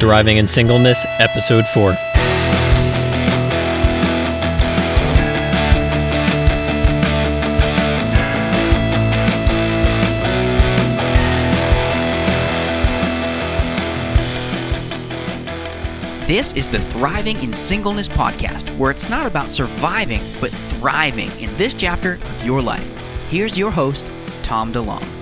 Thriving in Singleness, Episode 4. This is the Thriving in Singleness podcast, where it's not about surviving, but thriving in this chapter of your life. Here's your host, Tom DeLong.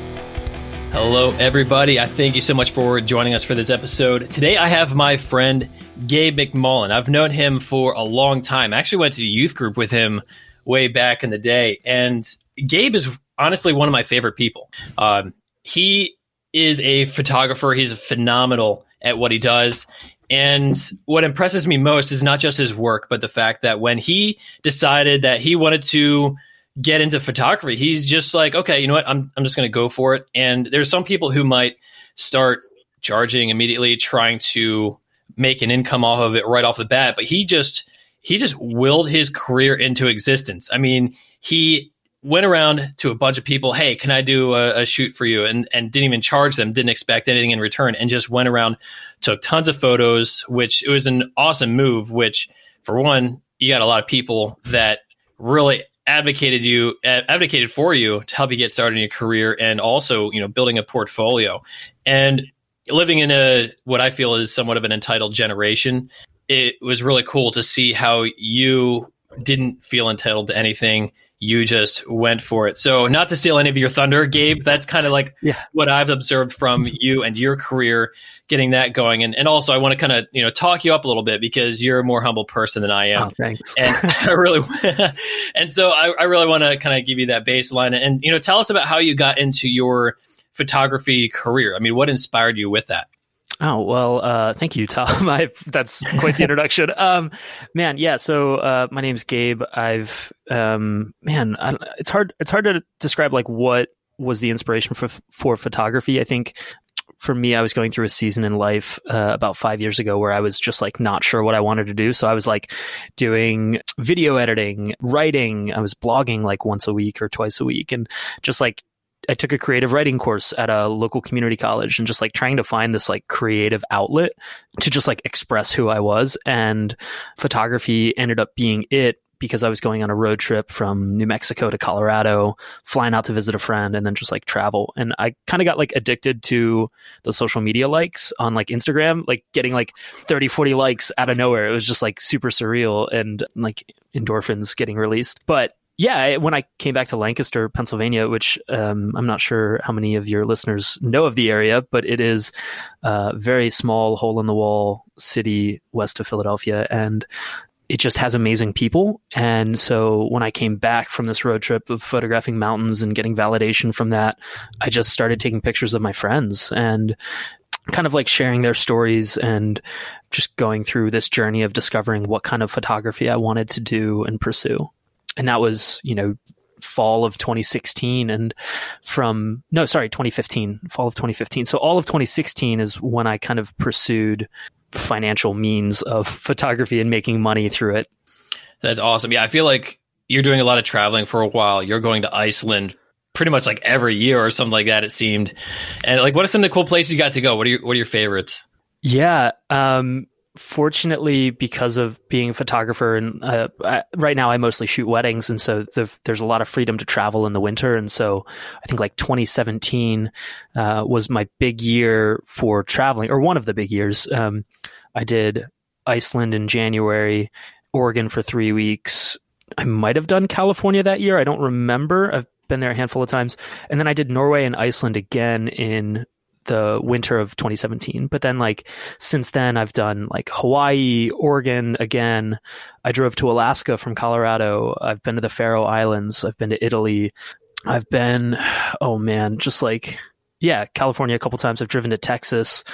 Hello, everybody. I thank you so much for joining us for this episode. Today, I have my friend Gabe McMullen. I've known him for a long time. I actually went to youth group with him way back in the day. And Gabe is honestly one of my favorite people. Um, he is a photographer, he's phenomenal at what he does. And what impresses me most is not just his work, but the fact that when he decided that he wanted to get into photography, he's just like, okay, you know what? I'm, I'm just going to go for it. And there's some people who might start charging immediately, trying to make an income off of it right off the bat. But he just, he just willed his career into existence. I mean, he went around to a bunch of people, hey, can I do a, a, shoot for you? And and didn't even charge them, didn't expect anything in return, and just went around, took tons of photos, which it was an awesome move. Which, for one, you got a lot of people that really advocated you uh, advocated for you to help you get started in your career, and also you know building a portfolio and living in a what I feel is somewhat of an entitled generation. It was really cool to see how you didn't feel entitled to anything you just went for it. So, not to steal any of your thunder, Gabe, that's kind of like yeah. what I've observed from you and your career getting that going. And, and also, I want to kind of, you know, talk you up a little bit because you're a more humble person than I am. Oh, thanks. And I really, and so I, I really want to kind of give you that baseline and, you know, tell us about how you got into your photography career. I mean, what inspired you with that? Oh well, uh, thank you, Tom. I, that's quite the introduction. um, man, yeah. So uh, my name's Gabe. I've um, man, I, it's hard. It's hard to describe like what was the inspiration for for photography. I think for me, I was going through a season in life uh, about five years ago where I was just like not sure what I wanted to do. So I was like doing video editing, writing. I was blogging like once a week or twice a week, and just like I took a creative writing course at a local community college and just like trying to find this like creative outlet to just like express who I was. And photography ended up being it because I was going on a road trip from New Mexico to Colorado, flying out to visit a friend and then just like travel. And I kind of got like addicted to the social media likes on like Instagram, like getting like 30, 40 likes out of nowhere. It was just like super surreal and like endorphins getting released. But yeah, when I came back to Lancaster, Pennsylvania, which um, I'm not sure how many of your listeners know of the area, but it is a very small, hole in the wall city west of Philadelphia. And it just has amazing people. And so when I came back from this road trip of photographing mountains and getting validation from that, I just started taking pictures of my friends and kind of like sharing their stories and just going through this journey of discovering what kind of photography I wanted to do and pursue and that was you know fall of 2016 and from no sorry 2015 fall of 2015 so all of 2016 is when i kind of pursued financial means of photography and making money through it. That's awesome. Yeah i feel like you're doing a lot of traveling for a while. You're going to iceland pretty much like every year or something like that it seemed. And like what are some of the cool places you got to go? What are your what are your favorites? Yeah um fortunately, because of being a photographer, and uh, I, right now I mostly shoot weddings, and so the, there's a lot of freedom to travel in the winter. And so I think like 2017 uh, was my big year for traveling, or one of the big years. Um, I did Iceland in January, Oregon for three weeks. I might have done California that year. I don't remember. I've been there a handful of times. And then I did Norway and Iceland again in the winter of 2017. But then, like, since then, I've done like Hawaii, Oregon again. I drove to Alaska from Colorado. I've been to the Faroe Islands. I've been to Italy. I've been, oh man, just like, yeah, California a couple times. I've driven to Texas,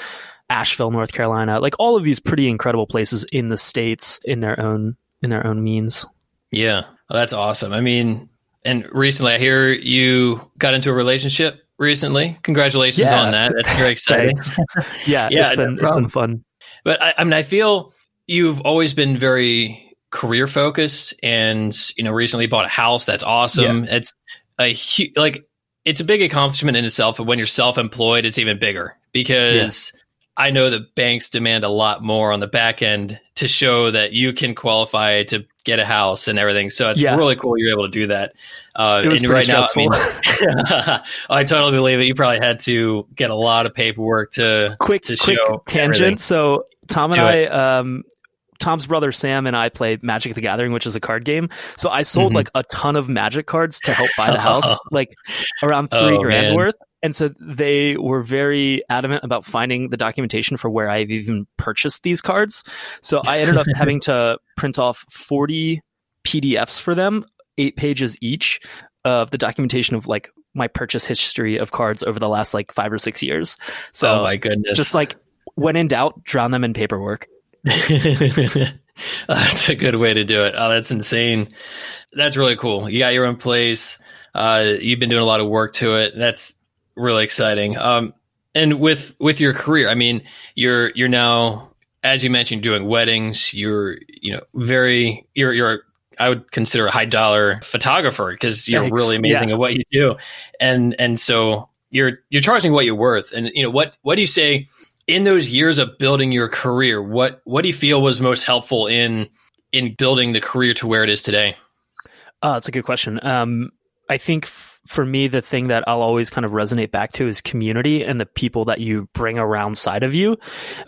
Asheville, North Carolina, like all of these pretty incredible places in the States in their own, in their own means. Yeah. Well, that's awesome. I mean, and recently I hear you got into a relationship recently. Congratulations yeah. on that. That's very exciting. yeah, yeah, it's been, it's been fun. But I, I mean, I feel you've always been very career focused, and you know, recently bought a house. That's awesome. Yeah. It's a hu- like it's a big accomplishment in itself. But when you're self employed, it's even bigger because. Yeah. I know that banks demand a lot more on the back end to show that you can qualify to get a house and everything. So it's Yeah. really cool you're able to do that. Uh, It was and right now, I mean, stressful. I totally believe it. You probably had to get a lot of paperwork to quick to quick show tangent. everything. So Tom and Do I, um, Tom's brother Sam and I play Magic the Gathering, which is a card game. So I sold Mhm. like a ton of Magic cards to help buy the house, like around three Oh, grand man. worth. And so they were very adamant about finding the documentation for where I've even purchased these cards. So I ended up having to print off 40 PDFs for them, eight pages each of the documentation of like my purchase history of cards over the last like five or six years. So oh my goodness. just like when in doubt, drown them in paperwork. that's a good way to do it. Oh, that's insane. That's really cool. You got your own place. Uh, you've been doing a lot of work to it. That's really exciting. Um, and with with your career, I mean, you're you're now, as you mentioned, doing weddings. You're you know very you're you're I would consider a high dollar photographer because you're Thanks. really amazing Yeah. at what you do, and and so you're you're charging what you're worth. And you know what what do you say? in those years of building your career, what what do you feel was most helpful in in building the career to where it is today? Oh, that's a good question. Um, I think f- for me, the thing that I'll always kind of resonate back to is community and the people that you bring around side of you.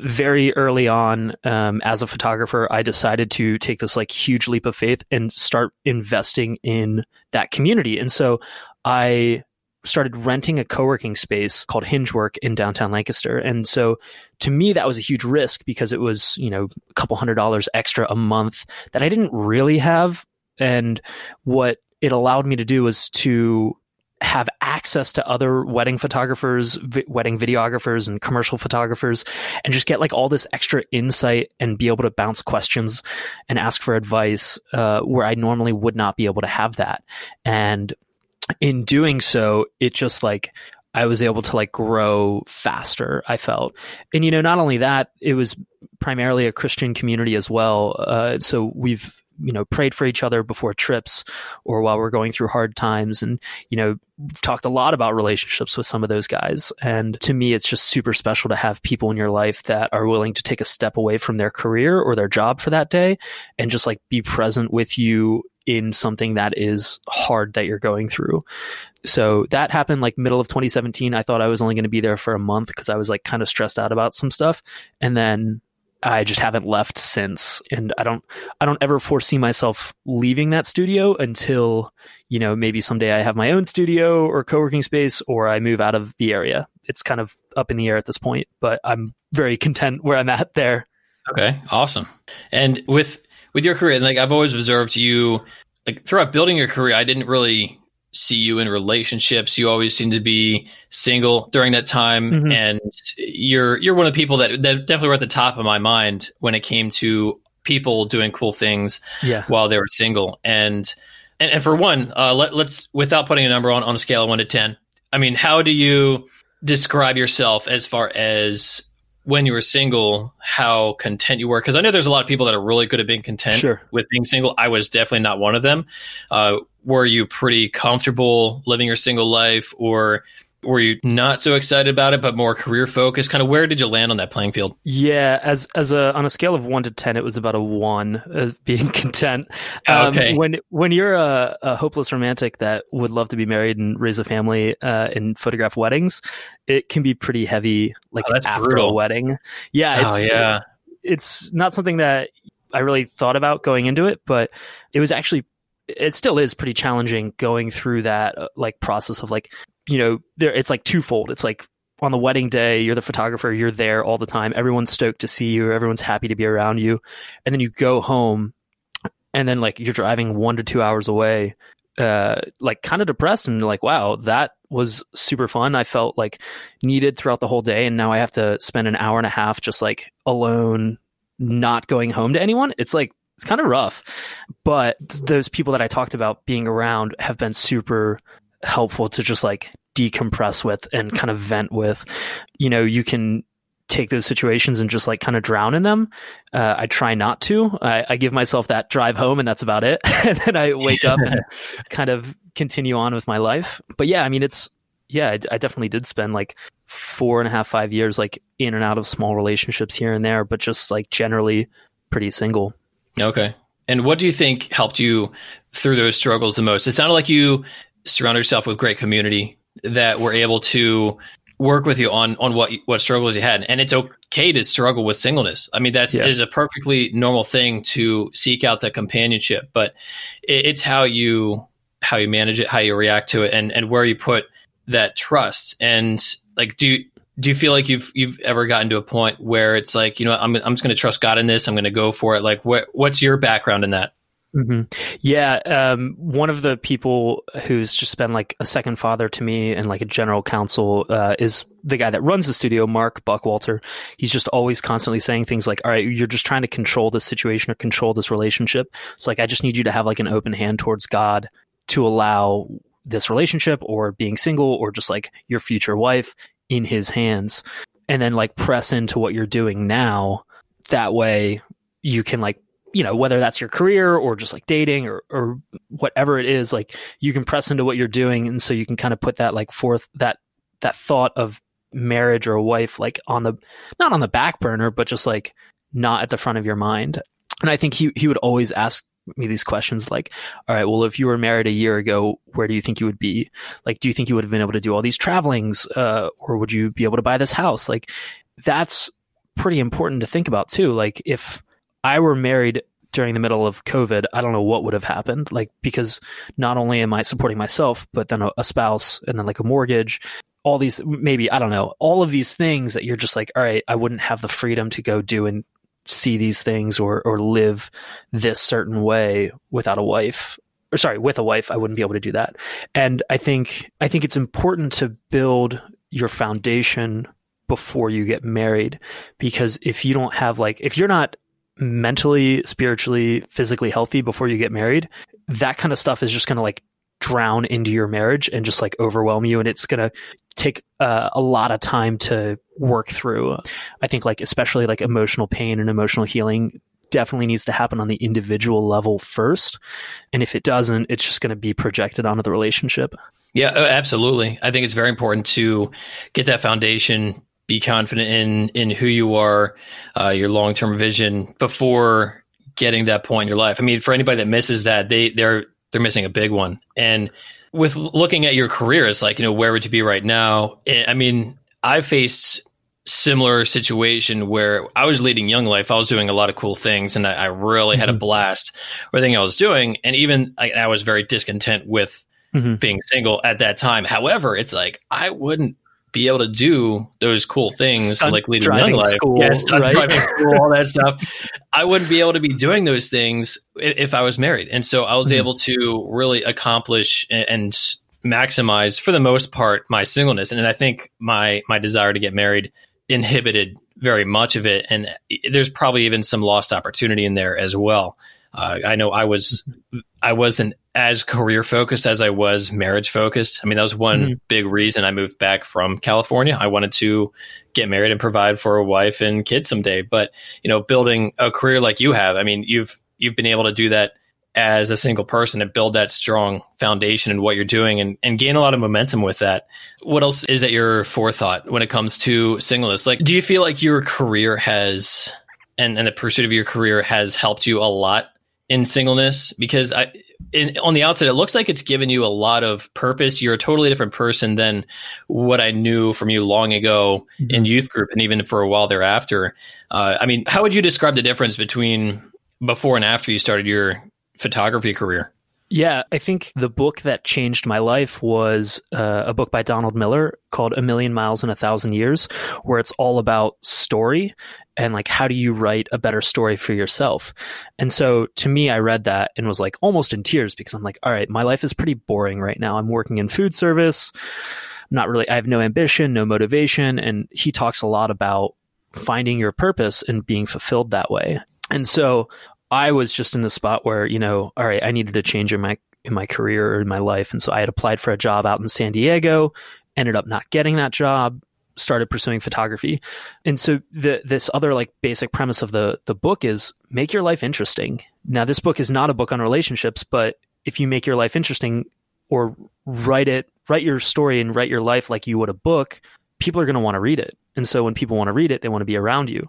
Very early on, um, as a photographer, I decided to take this like huge leap of faith and start investing in that community. And so I started renting a co-working space called Hingework in downtown Lancaster. And so to me that was a huge risk because it was, you know, a couple hundred dollars extra a month that I didn't really have and what it allowed me to do was to have access to other wedding photographers, vi- wedding videographers, and commercial photographers, and just get like all this extra insight and be able to bounce questions and ask for advice uh, where I normally would not be able to have that. And in doing so, it just like I was able to like grow faster. I felt, and you know, not only that, it was primarily a Christian community as well. Uh, so we've you know prayed for each other before trips or while we're going through hard times and you know talked a lot about relationships with some of those guys. And to me it's just super special to have people in your life that are willing to take a step away from their career or their job for that day and just like be present with you in something that is hard that you're going through. So that happened like middle of 2017 i thought i was only going to be there for a month because i was like kind of stressed out about some stuff. And then I just haven't left since and I don't I don't ever foresee myself leaving that studio until you know maybe someday I have my own studio or co-working space or I move out of the area. It's kind of up in the air at this point, but I'm very content where I'm at there. Okay, awesome. And with with your career, like I've always observed you, like throughout building your career, I didn't really see you in relationships. You always seem to be single during that time, Mhm. and you're you're one of the people that that definitely were at the top of my mind when it came to people doing cool things Yeah. while they were single. And and, and for one, uh, let, let's without putting a number on on a scale of one to ten. I mean, how do you describe yourself as far as when you were single, how content you were? Because I know there's a lot of people that are really good at being content Sure. with being single. I was definitely not one of them. Uh, were you pretty comfortable living your single life, or were you not so excited about it, but more career focused? Kind of where did you land on that playing field? Yeah, as as a on a scale of one to ten, it was about a one as being content. Um, Okay. When when you're a, a hopeless romantic that would love to be married and raise a family uh, and photograph weddings, it can be pretty heavy. Like Oh, after brutal. a wedding, yeah, it's, oh yeah, it's not something that I really thought about going into it, but it was actually it still is pretty challenging going through that uh, like process of like you know there it's like twofold. It's like on the wedding day, you're the photographer, you're there all the time. Everyone's stoked to see you, everyone's happy to be around you. And then you go home and then like you're driving 1 to 2 hours away uh like kind of depressed and like wow, that was super fun. I felt like needed throughout the whole day and now I have to spend an hour and a half just like alone not going home to anyone. It's like it's kind of rough. But those people that I talked about being around have been super helpful to just like decompress with and kind of vent with. You know, you can take those situations and just like kind of drown in them. Uh, I try not to. I, I give myself that drive home and that's about it. and then I wake up and kind of continue on with my life. But yeah, I mean, it's, yeah, I, I definitely did spend like four and a half, five years, like in and out of small relationships here and there, but just like generally pretty single. Okay. And what do you think helped you through those struggles the most? It sounded like you surrounded yourself with great community that were able to work with you on on what what struggles you had and it's okay to struggle with singleness i mean that's yeah. is a perfectly normal thing to seek out that companionship but it, it's how you how you manage it how you react to it and and where you put that trust and like do you do you feel like you've you've ever gotten to a point where it's like you know i'm i'm just going to trust god in this i'm going to go for it like what what's your background in that Mm-hmm. Yeah, um, one of the people who's just been like a second father to me and like a general counsel uh, is the guy that runs the studio, Mark Buckwalter. He's just always constantly saying things like, "All right, you're just trying to control this situation or control this relationship. So like, I just need you to have like an open hand towards God to allow this relationship or being single or just like your future wife in His hands, and then like press into what you're doing now. That way, you can like you know, whether that's your career or just like dating or, or whatever it is, like you can press into what you're doing. And so you can kind of put that like forth that, that thought of marriage or a wife, like on the, not on the back burner, but just like not at the front of your mind. And I think he, he would always ask me these questions like, all right, well, if you were married a year ago, where do you think you would be? Like, do you think you would have been able to do all these travelings? Uh, or would you be able to buy this house? Like, that's pretty important to think about too. Like, if, I were married during the middle of COVID, I don't know what would have happened. Like, because not only am I supporting myself, but then a, a spouse and then like a mortgage, all these, maybe, I don't know, all of these things that you're just like, all right, I wouldn't have the freedom to go do and see these things or, or live this certain way without a wife or sorry, with a wife, I wouldn't be able to do that. And I think, I think it's important to build your foundation before you get married because if you don't have like, if you're not mentally, spiritually, physically healthy before you get married, that kind of stuff is just going to like drown into your marriage and just like overwhelm you. And it's going to take uh, a lot of time to work through. I think like, especially like emotional pain and emotional healing definitely needs to happen on the individual level first. And if it doesn't, it's just going to be projected onto the relationship. Yeah, absolutely. I think it's very important to get that foundation be confident in in who you are, uh, your long term vision before getting that point in your life. I mean, for anybody that misses that, they they're they're missing a big one. And with looking at your career, it's like you know where would you be right now? I mean, I've faced similar situation where I was leading young life. I was doing a lot of cool things, and I, I really mm-hmm. had a mm-hmm. blast everything I was doing. And even I, I was very discontent with mm-hmm. being single at that time. However, it's like I wouldn't be able to do those cool things stunt like leading young life, school, yeah, right? driving school, all that stuff. I wouldn't be able to be doing those things if I was married, and so I was mm-hmm. able to really accomplish and maximize, for the most part, my singleness. And I think my my desire to get married inhibited very much of it, and there's probably even some lost opportunity in there as well. Uh, I know I was I wasn't as career focused as I was marriage focused. I mean, that was one mm-hmm. big reason I moved back from California. I wanted to get married and provide for a wife and kids someday. But you know, building a career like you have, I mean, you've you've been able to do that as a single person and build that strong foundation in what you're doing and, and gain a lot of momentum with that. What else is at your forethought when it comes to singleness? Like, do you feel like your career has and, and the pursuit of your career has helped you a lot in singleness because I, in, on the outside, it looks like it's given you a lot of purpose. You're a totally different person than what I knew from you long ago mm-hmm. in youth group, and even for a while thereafter. Uh, I mean, how would you describe the difference between before and after you started your photography career? Yeah, I think the book that changed my life was uh, a book by Donald Miller called A Million Miles in a Thousand Years, where it's all about story and like how do you write a better story for yourself. And so to me, I read that and was like almost in tears because I'm like, all right, my life is pretty boring right now. I'm working in food service. not really, I have no ambition, no motivation. And he talks a lot about finding your purpose and being fulfilled that way. And so I was just in the spot where, you know, all right, I needed a change in my in my career or in my life. And so I had applied for a job out in San Diego, ended up not getting that job, started pursuing photography. And so the this other like basic premise of the the book is make your life interesting. Now this book is not a book on relationships, but if you make your life interesting or write it, write your story and write your life like you would a book, people are going to want to read it. And so when people want to read it, they want to be around you.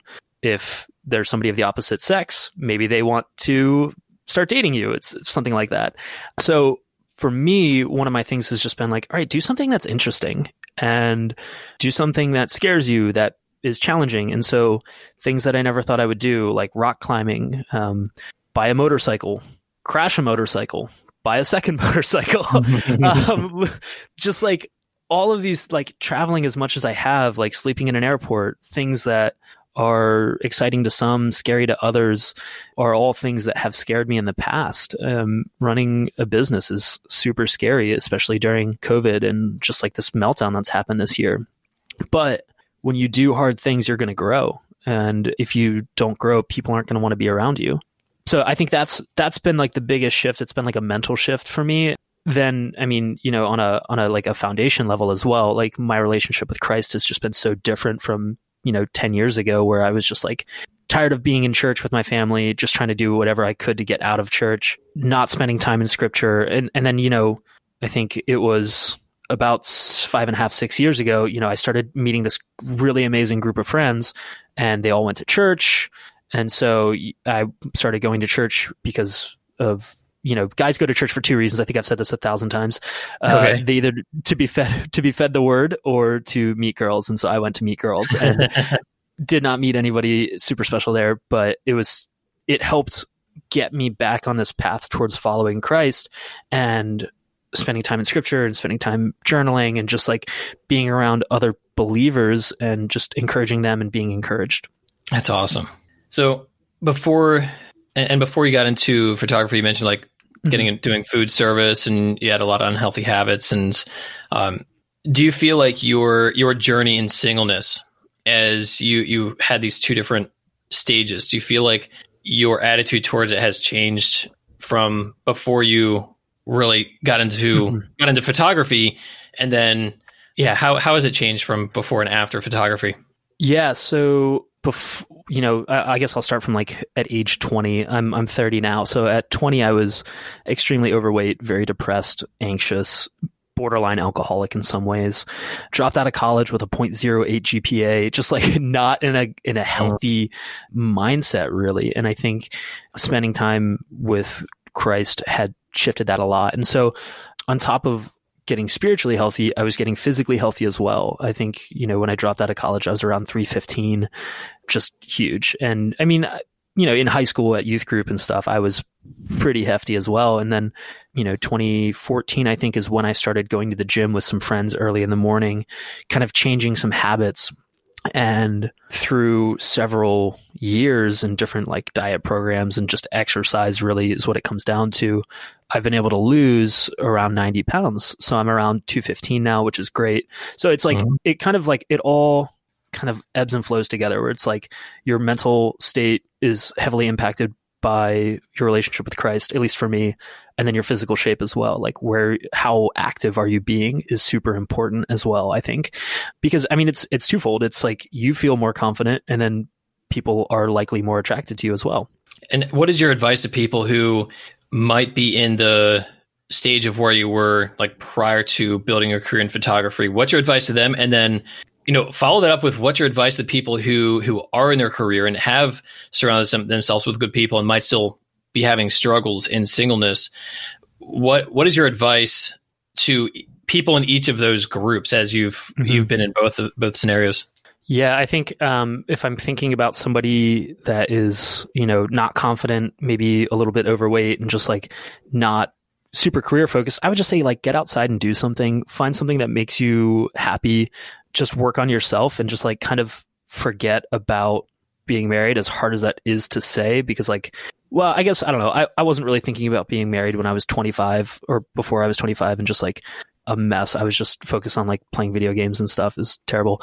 If there's somebody of the opposite sex, maybe they want to start dating you. It's, it's something like that. So for me, one of my things has just been like, all right, do something that's interesting and do something that scares you, that is challenging. And so things that I never thought I would do, like rock climbing, um, buy a motorcycle, crash a motorcycle, buy a second motorcycle, um, just like all of these, like traveling as much as I have, like sleeping in an airport, things that are exciting to some, scary to others, are all things that have scared me in the past. Um, running a business is super scary, especially during COVID and just like this meltdown that's happened this year. But when you do hard things, you're going to grow. And if you don't grow, people aren't going to want to be around you. So I think that's that's been like the biggest shift. It's been like a mental shift for me. Then I mean, you know, on a on a like a foundation level as well. Like my relationship with Christ has just been so different from you know, 10 years ago where I was just like tired of being in church with my family, just trying to do whatever I could to get out of church, not spending time in scripture. And, and then, you know, I think it was about five and a half, six years ago, you know, I started meeting this really amazing group of friends and they all went to church. And so I started going to church because of you know, guys go to church for two reasons. I think I've said this a thousand times. Uh, okay. They either to be fed to be fed the word or to meet girls, and so I went to meet girls and did not meet anybody super special there, but it was it helped get me back on this path towards following Christ and spending time in scripture and spending time journaling and just like being around other believers and just encouraging them and being encouraged. That's awesome. So before and before you got into photography, you mentioned like getting into doing food service and you had a lot of unhealthy habits and um, do you feel like your your journey in singleness as you you had these two different stages do you feel like your attitude towards it has changed from before you really got into mm-hmm. got into photography? And then yeah how how has it changed from before and after photography? Yeah so before you know, I, I, guess I'll start from like at age 20. I'm I'm 30 now. So at 20 I was extremely overweight, very depressed, anxious, borderline alcoholic in some ways. Dropped out of college with a 0.08 GPA, just like not in a in a mm-hmm. healthy mindset really. And I think spending time with Christ had shifted that a lot. And so on top of getting spiritually healthy, I was getting physically healthy as well. I think, you know, when I dropped out of college, I was around 315, just huge. And I mean, you know, in high school at youth group and stuff, I was pretty hefty as well. And then, you know, 2014, I think is when I started going to the gym with some friends early in the morning, kind of changing some habits. And through several years and different like diet programs and just exercise really is what it comes down to. I've been able to lose around 90 pounds. So I'm around 215 now, which is great. So it's like, mm-hmm. it kind of like, it all kind of ebbs and flows together where it's like your mental state is heavily impacted by your relationship with Christ, at least for me, and then your physical shape as well. Like where, how active are you being is super important as well, I think. Because I mean, it's, it's twofold. It's like you feel more confident and then people are likely more attracted to you as well. And what is your advice to people who might be in the stage of where you were like prior to building your career in photography what's your advice to them and then you know follow that up with what's your advice to people who who are in their career and have surrounded them, themselves with good people and might still be having struggles in singleness what what is your advice to people in each of those groups as you've mm-hmm. you've been in both of, both scenarios yeah, I think um, if I'm thinking about somebody that is, you know, not confident, maybe a little bit overweight, and just like not super career focused, I would just say like get outside and do something. Find something that makes you happy. Just work on yourself and just like kind of forget about being married as hard as that is to say because like well i guess i don't know I, I wasn't really thinking about being married when i was 25 or before i was 25 and just like a mess. I was just focused on like playing video games and stuff. Is terrible.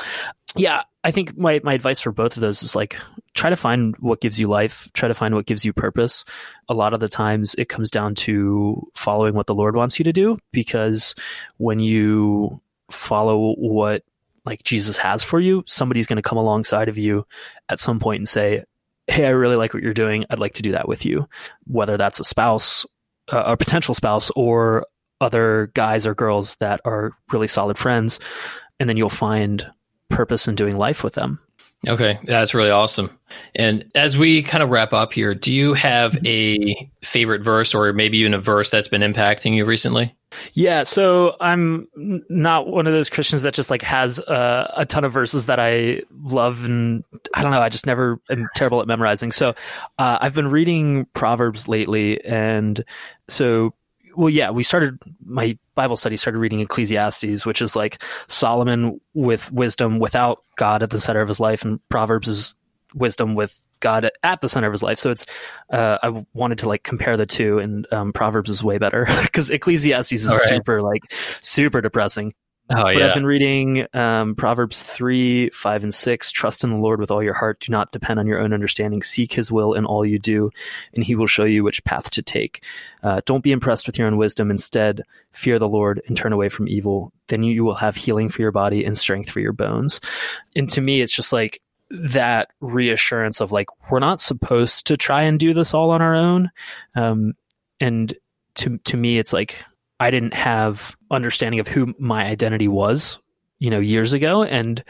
Yeah, I think my my advice for both of those is like try to find what gives you life. Try to find what gives you purpose. A lot of the times it comes down to following what the Lord wants you to do because when you follow what like Jesus has for you, somebody's going to come alongside of you at some point and say, "Hey, I really like what you're doing. I'd like to do that with you." Whether that's a spouse, uh, a potential spouse, or other guys or girls that are really solid friends, and then you'll find purpose in doing life with them. Okay, that's really awesome. And as we kind of wrap up here, do you have a favorite verse or maybe even a verse that's been impacting you recently? Yeah, so I'm not one of those Christians that just like has uh, a ton of verses that I love, and I don't know. I just never am terrible at memorizing. So uh, I've been reading Proverbs lately, and so well, yeah, we started my Bible study started reading Ecclesiastes, which is like Solomon with wisdom without God at the center of his life, and Proverbs is wisdom with God at the center of his life. So it's uh, I wanted to like compare the two, and um, Proverbs is way better because Ecclesiastes is right. super like super depressing. Oh, but yeah. I've been reading um, Proverbs 3, 5, and 6. Trust in the Lord with all your heart. Do not depend on your own understanding. Seek his will in all you do, and he will show you which path to take. Uh, don't be impressed with your own wisdom. Instead, fear the Lord and turn away from evil. Then you, you will have healing for your body and strength for your bones. And to me, it's just like that reassurance of like, we're not supposed to try and do this all on our own. Um, and to, to me, it's like, I didn't have understanding of who my identity was, you know, years ago. And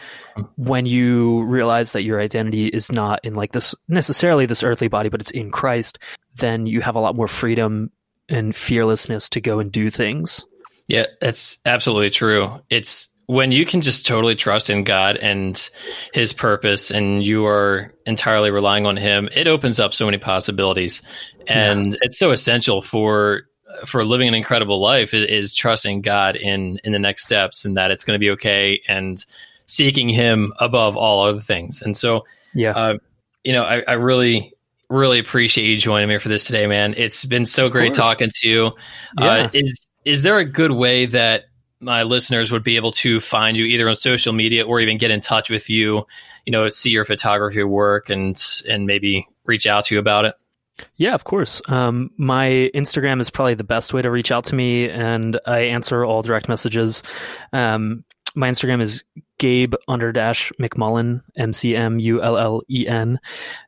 when you realize that your identity is not in like this necessarily this earthly body, but it's in Christ, then you have a lot more freedom and fearlessness to go and do things. Yeah, that's absolutely true. It's when you can just totally trust in God and his purpose and you are entirely relying on him, it opens up so many possibilities. And yeah. it's so essential for for living an incredible life is, is, trusting God in in the next steps and that it's going to be okay and seeking Him above all other things. And so, yeah, uh, you know, I, I, really really appreciate you joining me for this today, man. It's been so great talking to you. Yeah. Uh, is is there a good way that my listeners would be able to find you either on social media or even get in touch with you? You know, see your photography work and and maybe reach out to you about it. Yeah, of course. Um, my Instagram is probably the best way to reach out to me, and I answer all direct messages. Um, my Instagram is Gabe under dash McMullen, M C M U L L E N.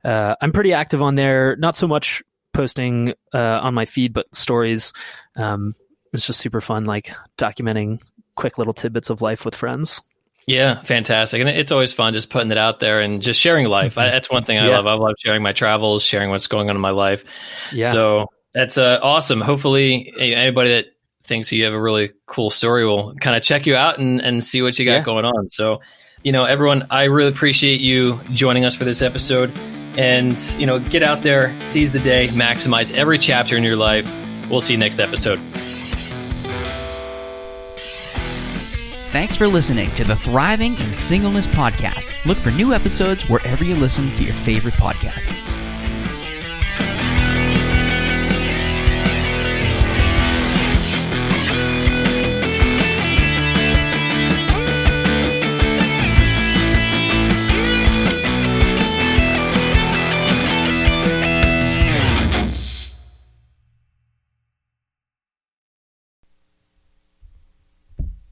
Uh, I'm pretty active on there, not so much posting uh, on my feed, but stories. Um, it's just super fun, like documenting quick little tidbits of life with friends. Yeah, fantastic. And it's always fun just putting it out there and just sharing life. I, that's one thing I Yeah. love. I love sharing my travels, sharing what's going on in my life. Yeah. So that's uh, awesome. Hopefully, anybody that thinks you have a really cool story will kind of check you out and, and see what you got Yeah. going on. So, you know, everyone, I really appreciate you joining us for this episode. And, you know, get out there, seize the day, maximize every chapter in your life. We'll see you next episode. Thanks for listening to the Thriving in Singleness podcast. Look for new episodes wherever you listen to your favorite podcasts.